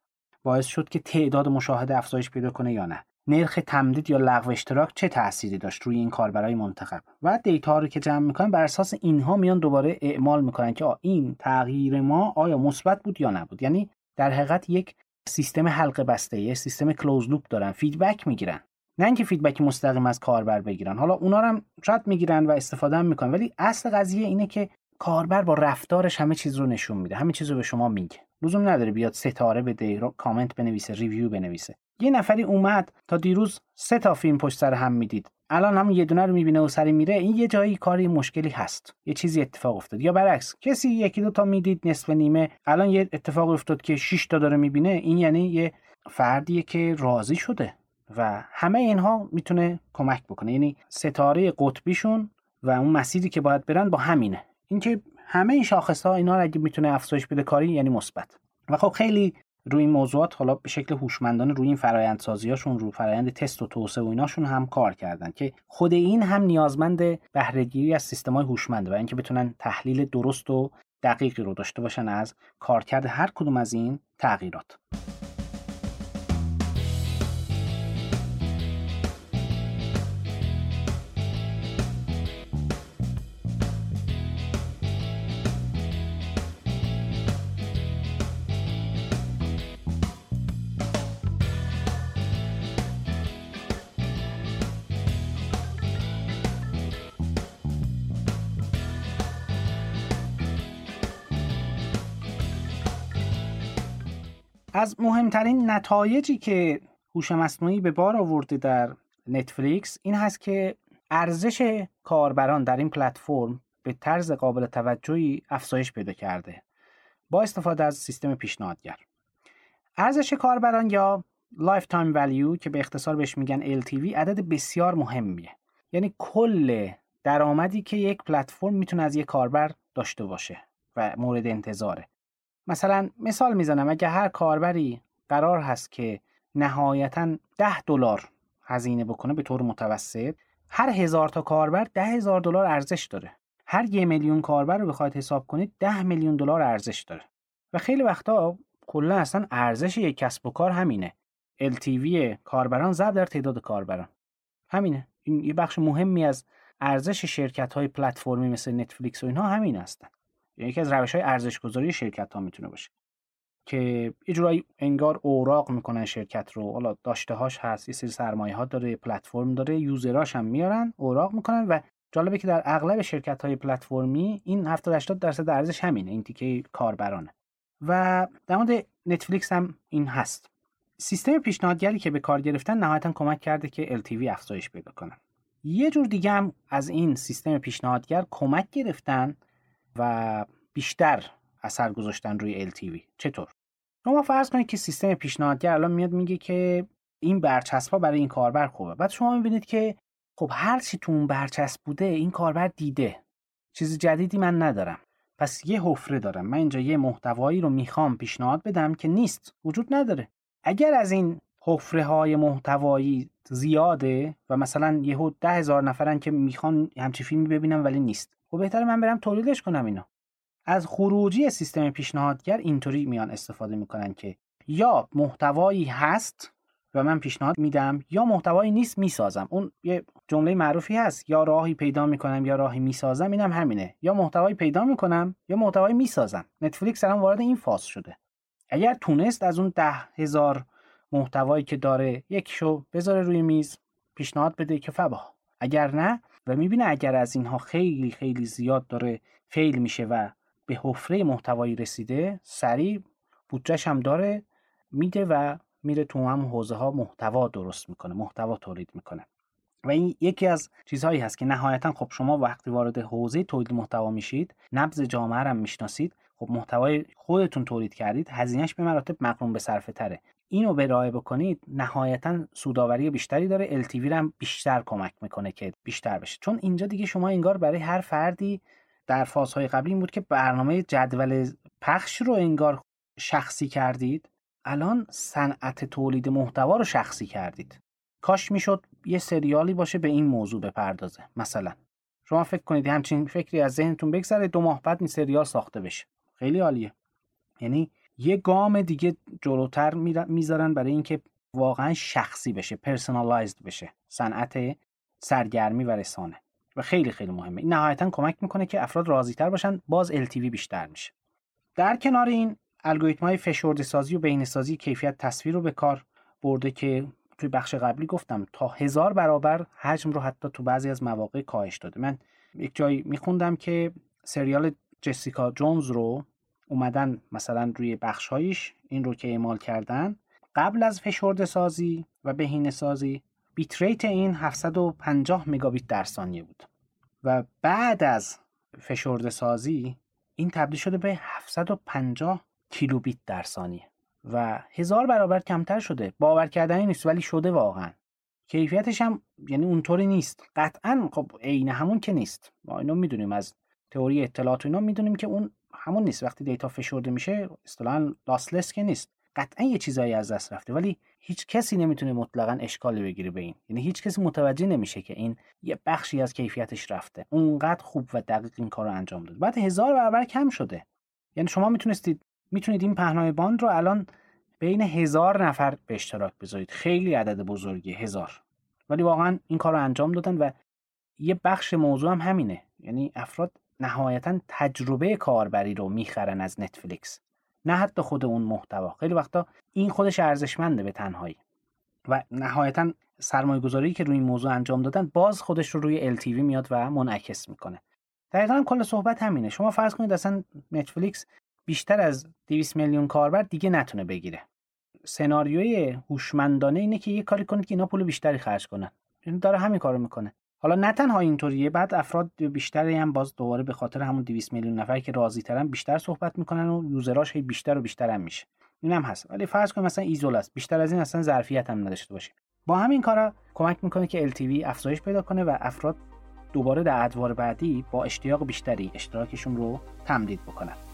باعث شد که تعداد مشاهده افزایش پیدا کنه یا نه. نرخ تمدید یا لغو اشتراک چه تأثیری داشت روی این کاربرای منتخب؟ و data رو که جمع می‌کنن بر اساس اینها میان دوباره اعمال می‌کنن که این تغییر ما آیا مثبت بود یا نبود؟ یعنی در حقیقت یک سیستم حلقه بسته یه سیستم closed loop دارن feedback می‌گیرن. نه اینکه feedback مستقیم از کاربر بگیرن. حالا اونا هم شاید می‌گیرن و استفاده هم می‌کنن ولی اصل قضیه اینه که کاربر با رفتارش همه چیز رو نشون میده همه چیز رو به شما میگه. لزوم نداره بیاد ستاره بده کامنت بنویسه review بنویسه. یه نفری اومد تا دیروز سه تا فیلم پشت سر هم می‌دید. الان هم یه دونه رو می‌بینه و سریع میره. این یه جای کار مشکلی هست. یه چیزی اتفاق افتاد. یا برعکس کسی یکی دو تا می‌دید نصف نیمه الان یه اتفاق افتاد که 6 تا داره می‌بینه. این یعنی یه فردیه که راضی شده و همه اینها می‌تونه کمک بکنه. یعنی ستاره قطبیشون و اون مسیری که باید برن با همینه. اینکه همه این شاخص ها اینا اگه می‌تونه افزایش بده کاری یعنی مثبت. و خب خیلی روی این موضوعات حالا به شکل هوشمندانه روی این فرایندسازیاشون رو فرایند تست و توسعه و ایناشون هم کار کردن که خود این هم نیازمند بهرهگیری از سیستم‌های هوشمنده و اینکه بتونن تحلیل درست و دقیقی رو داشته باشن از کارکرد هر کدوم از این تغییرات. از مهمترین نتایجی که هوش مصنوعی به بار آورده در نتفلیکس این هست که ارزش کاربران در این پلتفرم به طرز قابل توجهی افزایش پیدا کرده با استفاده از سیستم پیشنهادگر. ارزش کاربران یا lifetime value که به اختصار بهش میگن LTV عدد بسیار مهمیه. یعنی کل درآمدی که یک پلتفرم می‌تونه از یک کاربر داشته باشه و مورد انتظاره. مثلا مثال می‌زنم اگه هر کاربری قرار هست که نهایتا 10 دلار هزینه بکنه به طور متوسط هر هزار تا کاربر ده هزار دلار ارزش داره. هر یه میلیون کاربر رو بخواید حساب کنید ده میلیون دلار ارزش داره. و خیلی وقتا کلا اصلا ارزش یک کسب و کار همینه. LTV کاربران ضرب در تعداد کاربران. همینه. این یه بخش مهمی از ارزش شرکت های پلتفرمی مثل نتفلیکس و اینها همین هستن. یکی از روش های ارزش گذاری شرکت ها می‌تونه باشه که یه جورایی انگار اوراق می‌کنن شرکت رو. حالا داشته هاش هست یه سری سرمایه ها داره پلتفرم داره یوزراش هم میارن اوراق می‌کنن و جالبه که در اغلب شرکت های پلتفرمی این 70 80 درصد ارزش همینه این تیکه کاربرانه. و در مورد نتفلیکس هم این هست. سیستم پیشنهادگری که به کار گرفتن نهایتا کمک کرده که LTV افزایش پیدا کنه. یه جور دیگه هم از این سیستم پیشنهادگر کمک گرفتن و بیشتر اثر گذاشتن روی LTV چطور؟ شما فرض کنید که سیستم پیشنهادگر الان میاد میگه که این برچسبا برای این کاربر خوبه. بعد شما می‌بینید که خب هر چی تو اون برچسب بوده این کاربر دیده. چیز جدیدی من ندارم. پس یه حفره دارم. من اینجا یه محتوایی رو می‌خوام پیشنهاد بدم که نیست. وجود نداره. اگر از این حفره های محتوایی زیاده و مثلا یهو ده هزار نفرن که می‌خوان همچی فیلمی ببینم ولی نیست. خب بهتره من برم تولیدش کنم اینو. از خروجی سیستم پیشنهادگر اینطوری میان استفاده می‌کنن که یا محتوایی هست و من پیشنهاد میدم یا محتوایی نیست می‌سازم. اون یه جمله معروفی هست یا راهی پیدا می‌کنم یا راهی می‌سازم اینم همینه. یا محتوایی پیدا می‌کنم یا محتوایی می‌سازم. نتفلیکس الان وارد این فاز شده. اگر تونست از اون ده هزار محتوایی که داره یکیشو بذاره روی میز پیشنهاد بده که فبا. اگر نه و می‌بینه اگر از اینها خیلی خیلی زیاد داره فیل میشه و به حفره محتوایی رسیده سریع بودجهش هم داره میده و میره تو هم حوزه ها محتوا درست می‌کنه محتوا تولید می‌کنه. و این یکی از چیزهایی هست که نهایتا خب شما وقتی وارد حوزه تولید محتوا میشید نبض جامعه رو می‌شناسید خب محتوای خودتون تولید کردید هزینهش به مراتب مقرون به صرفه تره اینو به راه بکنید نهایتا سوداوری بیشتری داره. LTV هم بیشتر کمک می‌کنه که بیشتر بشه. چون اینجا دیگه شما انگار برای هر فردی در فازهای قبلی این بود که برنامه جدول پخش رو انگار شخصی کردید. الان صنعت تولید محتوا رو شخصی کردید. کاش می‌شد یه سریالی باشه به این موضوع بپردازه. مثلا شما فکر کنید همچین فکری از ذهنتون بگذره دو ماه بعد این سریال ساخته بشه. خیلی عالیه. یعنی یه گام دیگه جلوتر می‌ذارن برای اینکه واقعا شخصی بشه پرسونالایزد بشه. صنعت سرگرمی و رسانه. و خیلی خیلی مهمه. این نهایتا کمک می‌کنه که افراد راضیتر باشن باز LTV بیشتر میشه. در کنار این الگوریتم های فشرده سازی و بین سازی کیفیت تصویر رو به کار برده که توی بخش قبلی گفتم تا هزار برابر حجم رو حتی تو بعضی از مواقع کاهش داده. من یک جایی میخوندم که سریال جسیکا جونز رو اومدن مثلا روی بخشهایش این رو که اعمال کردن قبل از فشرده سازی و بهینه سازی بیت ریت این 750 مگابیت در ثانیه بود و بعد از فشرده سازی این تبدیل شده به 750 کیلوبیت در ثانیه و هزار برابر کمتر شده. باور کردنی نیست ولی شده واقعا. کیفیتش هم یعنی اونطوری نیست. قطعا خب عین همون که نیست. ما اینو می‌دونیم. از تئوری اطلاعات و اینا می‌دونیم که اون همون نیست. وقتی دیتا فشرده میشه اصطلاحا لاسلس که نیست. قطعا یه چیزایی از دست رفته. ولی هیچ کسی نمی‌تونه مطلقا اشکالی بگیره به این. یعنی هیچ کسی متوجه نمیشه که این یه بخشی از کیفیتش رفته. اونقدر خوب و دقیق این کار رو انجام داد بعد هزار برابر کم شده. یعنی شما می‌تونستید می‌تونید این پهنای باند رو الان بین هزار نفر به اشتراک بذارید. خیلی عدد بزرگی هزار. ولی واقعا این کار انجام دادن و یه بخش موضوع هم همینه. یعنی افراد نهایتا تجربه کاربری رو می‌خرن از نتفلیکس. نه حتی خود اون محتوا. خیلی وقتا این خودش ارزشمنده به تنهایی. و نهایتا سرمایه گذاری که روی این موضوع انجام دادن باز خودش رو روی LTV میاد و منعکس می‌کنه. دقیقا کل صحبت همینه. شما فرض کنید اصلا نتفلیکس بیشتر از 200 میلیون کاربر دیگه نتونه بگیره. سناریوی هوشمندانه اینه که یه کاری کنید که اینا پول بیشتری خرج کنن. این داره همین کارو می‌کنه. حالا نه تنها اینطوریه بعد افراد بیشتری هم باز دوباره به خاطر همون 200 میلیون نفری که راضی ترن بیشتر صحبت می‌کنن و یوزراش هی بیشتر و بیشتر هم میشه. هم هست. ولی فرض کن مثلا ایزول است. بیشتر از این اصلا ظرفیت هم نداشته باشه با همین کارا کمک می‌کنه که LTV افزایش پیدا کنه و افراد دوباره در ادوار بعدی با اشتیاق بیشتری اشتراکشون رو تمدید بکنن.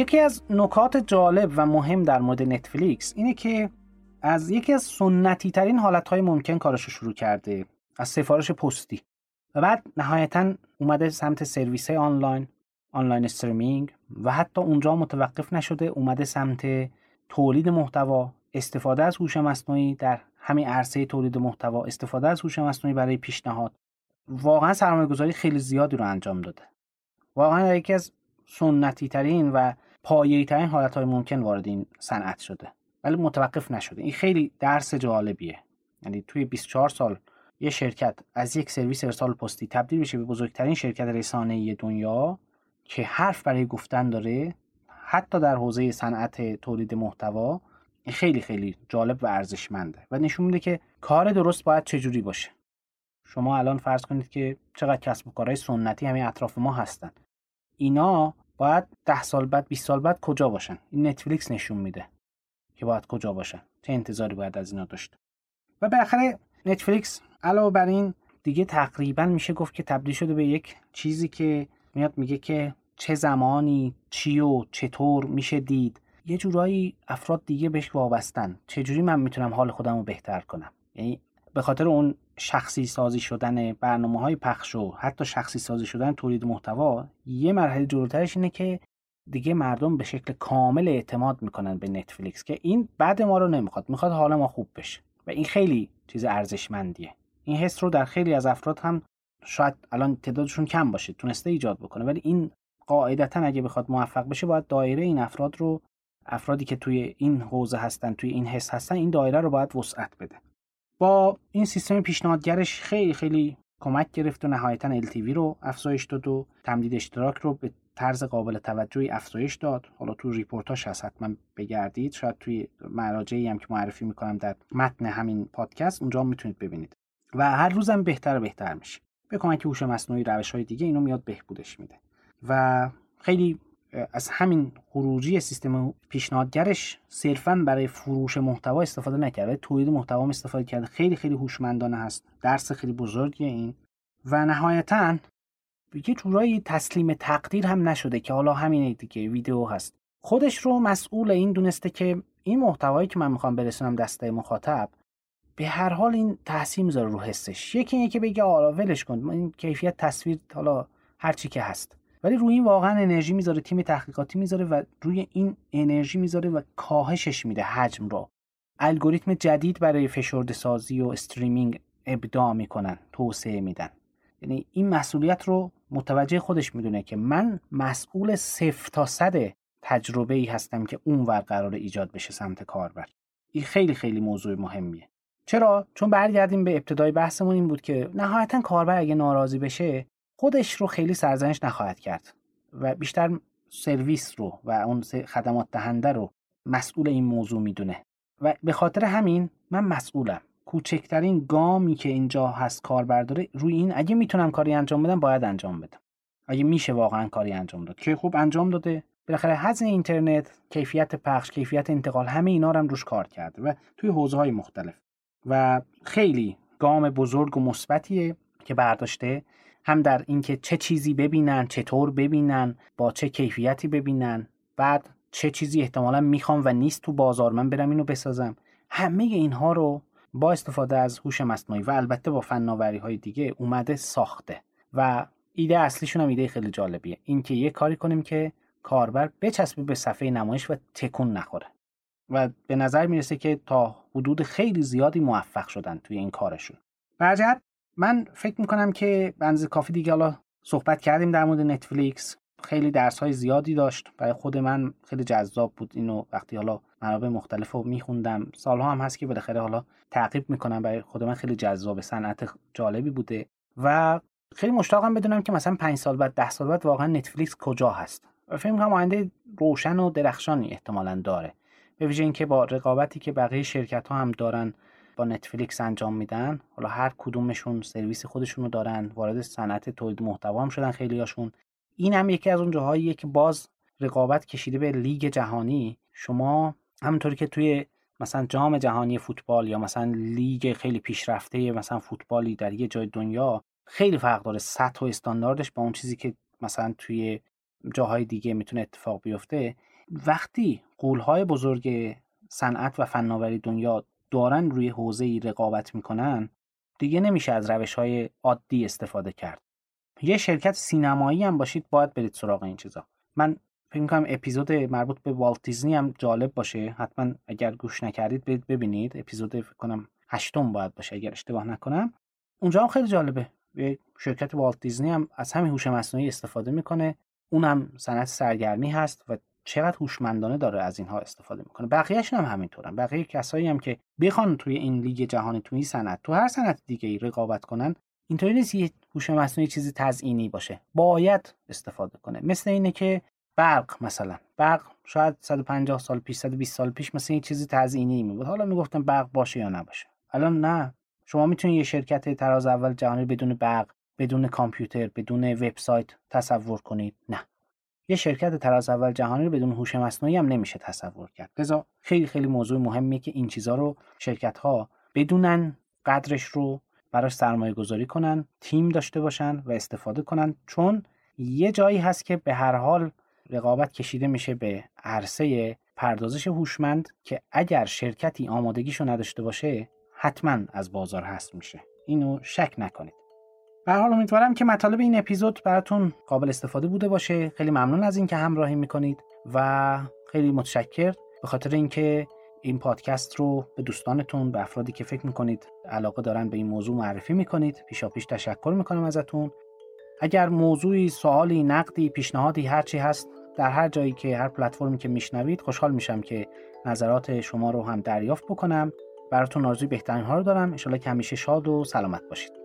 یکی از نکات جالب و مهم در مورد نتفلیکس اینه که از یکی از سنتی ترین حالتهای ممکن کارش رو شروع کرده از سفارش پستی. و بعد نهایتا اومده سمت سرویس های آنلاین آنلاین streaming و حتی اونجا متوقف نشده اومده سمت تولید محتوا. استفاده از هوش مصنوعی در همین عرصه تولید محتوا استفاده از هوش مصنوعی برای پیشنهاد. واقعا سرمایه گذاری خیلی زیادی رو انجام داده. واقعا یکی از سنتی ترین و پایه‌ای ترین حالت های ممکن وارد این صنعت شده. ولی متوقف نشده. این خیلی درس جالبیه. یعنی توی 24 سال یه شرکت از یک سرویس ارسال پستی تبدیل بشه به بزرگترین شرکت رسانه‌ای دنیا که حرف برای گفتن داره حتی در حوزه صنعت تولید محتوا خیلی خیلی جالب و ارزشمنده. و نشون میده که کار درست باید چجوری باشه. شما الان فرض کنید که چقدر کسب و کارهای سنتی همین اطراف ما هستن. اینا باید ده سال بعد 20 سال بعد کجا باشن؟ این نتفلیکس نشون میده که باید کجا باشن. چه انتظاری باید از اینا داشت. و بالاخره نتفلیکس علاوه بر این دیگه تقریبا میشه گفت که تبدیل شده به یک چیزی که میاد میگه که چه زمانی چی و چطور میشه دید. یه جورایی افراد دیگه بهش وابستن. چجوری من می‌تونم حال خودم رو بهتر کنم؟ یعنی به خاطر اون شخصی سازی شدن برنامه های پخش و حتی شخصی سازی شدن تولید محتوا یه مرحله جلوترش اینه که دیگه مردم به شکل کامل اعتماد می‌کنن به نتفلیکس که این بعد ما رو نمی‌خواد می‌خواد حال ما خوب بشه و این خیلی چیز ارزشمندیه. این حس رو در خیلی از افراد هم شاید الان تعدادشون کم باشه تونسته ایجاد بکنه ولی این قاعدتا اگه بخواد موفق بشه باید دایره این افراد رو افرادی که توی این حوزه هستن توی این حس هستن این دایره رو باید وسعت بده. با این سیستم پیشنهادگرش خیلی خیلی کمک گرفت و نهایتا LTV رو افزایش داد و تمدید اشتراک رو به طرز قابل توجهی افزایش داد. حالا تو ریپورتاش هست حتما بگردید. شاید توی مراجعی هم که معرفی می‌کنم در متن همین پادکست اونجا می‌تونید ببینید. و هر روزم بهتر و بهتر میشه. به کمک هوش مصنوعی روش های دیگه اینو میاد بهبودش میده. و خیلی از همین خروجی سیستم پیشنهادگرش صرفا برای فروش محتوا استفاده نکرده تولید محتوا استفاده کرده خیلی خیلی هوشمندانه هست. درس خیلی بزرگیه این. و نهایتا یه جورایی تسلیم تقدیر هم نشده که حالا همین دیگه ویدیو هست. خودش رو مسئول این دونسته که این محتوایی که من می‌خوام برسونم دسته مخاطب به هر حال این تاثیر می‌ذاره رو حسش. یکی اینه که بگه آرا ولش کن. این کیفیت تصویر حالا هر چی که هست. ولی روی این واقعا انرژی می‌ذاره تیم تحقیقاتی می‌ذاره و روی این انرژی می‌ذاره و کاهشش میده حجم رو. الگوریتم جدید برای فشرده سازی و استریمینگ ابداع می‌کنن توسعه میدن. یعنی این مسئولیت رو متوجه خودش می‌دونه که من مسئول صفر تا صد تجربه ای هستم که اون ور قرار ایجاد بشه سمت کاربر. این خیلی خیلی موضوع مهمیه. چرا؟ چون برگردیم به ابتدای بحثمون این بود که نهایتا کاربر اگه ناراضی بشه خودش رو خیلی سرزنش نخواهد کرد و بیشتر سرویس رو و اون خدمات دهنده رو مسئول این موضوع می‌دونه. و به خاطر همین من مسئولم. کوچکترین گامی که اینجا هست کاربر داره روی این اگه می‌تونم کاری انجام بدم باید انجام بدم. اگه میشه واقعا کاری انجام داد. که خوب انجام داده. بالاخره هزینه اینترنت کیفیت پخش کیفیت انتقال همه اینا رو هم روش کار کرده و توی حوزه های مختلف. و خیلی گام بزرگ و مثبتیه که برداشته هم در اینکه چه چیزی ببینن چطور ببینن با چه کیفیتی ببینن. بعد چه چیزی احتمالا می‌خوام و نیست تو بازار من برم اینو بسازم. همه اینها رو با استفاده از هوش مصنوعی و البته با فناوری های دیگه اومده ساخته. و ایده اصلیشون هم ایده خیلی جالبیه. اینکه یه کاری کنیم که کاربر بچسبه به صفحه نمایش و تکون نخوره. و به نظر می‌رسه که تا حدود خیلی زیادی موفق شدن توی این کارشون. برجت من فکر می‌کنم که بنز کافی دیگه حالا صحبت کردیم در مورد نتفلیکس. خیلی درس های زیادی داشت. برای خود من خیلی جذاب بود اینو وقتی حالا منابع مختلف رو میخوندم. سالها هم هست که بالاخره حالا تعقیب می‌کنم. برای خود من خیلی جذاب صنعت جالبی بوده. و خیلی مشتاقم بدونم که مثلا پنج سال بعد ده سال بعد واقعا نتفلیکس کجا هست. فکر می‌کنم آینده روشن و درخشانی احتمالا داره. به ویژه اینکه با رقابتی که بقیه شرکت ها هم دارن با نتفلیکس انجام میدن. حالا هر کدومشون سرویس خودشونو دارن وارد صنعت تولید محتوا هم شدن خیلیاشون. این هم یکی از اون جاهاییه که باز رقابت کشیده به لیگ جهانی. شما همونطوری که توی مثلا جام جهانی فوتبال یا مثلا لیگ خیلی پیشرفته مثلا فوتبالی در یه جای دنیا خیلی فرق داره. سطح و استانداردش با اون چیزی که مثلا توی جاهای دیگه می‌تونه اتفاق بیفته. وقتی قولهای بزرگ صنعت و فناوری دنیا دارن روی حوزه ای رقابت می‌کنن دیگه نمیشه از روش های عادی استفاده کرد. یه شرکت سینمایی هم باشید باید برید سراغ این چیزا. من فکر می‌کنم اپیزود مربوط به والت دیزنی هم جالب باشه. حتما اگر گوش نکردید برید ببینید. اپیزود فکر کنم هشتم باید باشه اگر اشتباه نکنم. اونجا هم خیلی جالبه. یه شرکت والت دیزنی هم از همین هوش مصنوعی استفاده می‌کنه. اونم صنعت سرگرمی هست و چقدر هوشمندانه داره از اینها استفاده می‌کنه. بقیهشون هم همینطورن. بقیه کسایی هم که بخوان توی این لیگ جهانی توی این صنعت تو هر صنعت دیگه ای رقابت کنن اینطوری نیست یه هوش مصنوعی چیزی تزئینی باشه. باید استفاده کنه. مثل اینه که برق مثلا. برق شاید 150 سال پیش 120 سال پیش مثل یه چیزی تزئینی می بود حالا می‌گفتن برق باشه یا نباشه. الان نه. شما می‌تونید یه شرکت تراز اول جهانی بدون برق بدون کامپیوتر بدون وبسایت تصور کنید. نه. یه شرکت تراز اول جهانی رو بدون هوش مصنوعی هم نمیشه تصور کرد. لذا خیلی خیلی موضوع مهمیه که این چیزها رو شرکت ها بدونن قدرش رو براش سرمایه گذاری کنن تیم داشته باشن و استفاده کنن. چون یه جایی هست که به هر حال رقابت کشیده میشه به عرصه پردازش هوشمند که اگر شرکتی آمادگیشو نداشته باشه حتما از بازار هست میشه. اینو شک نکنید. به حال امیدوارم که مطالب این اپیزود براتون قابل استفاده بوده باشه. خیلی ممنون از اینکه همراهی می‌کنید و خیلی متشکر. به خاطر اینکه این پادکست رو به دوستانتون به افرادی که فکر می‌کنید علاقه دارن به این موضوع معرفی می‌کنید پیشا پیش تشکر می‌کنم ازتون. اگر موضوعی سوالی نقدی پیشنهادی هرچی هست در هر جایی که هر پلتفرمی که میشنوید خوشحال میشم که نظرات شما رو هم دریافت بکنم. براتون آرزوی بهترین ها رو دارم. انشالله که همیشه شاد و سلامت باشید.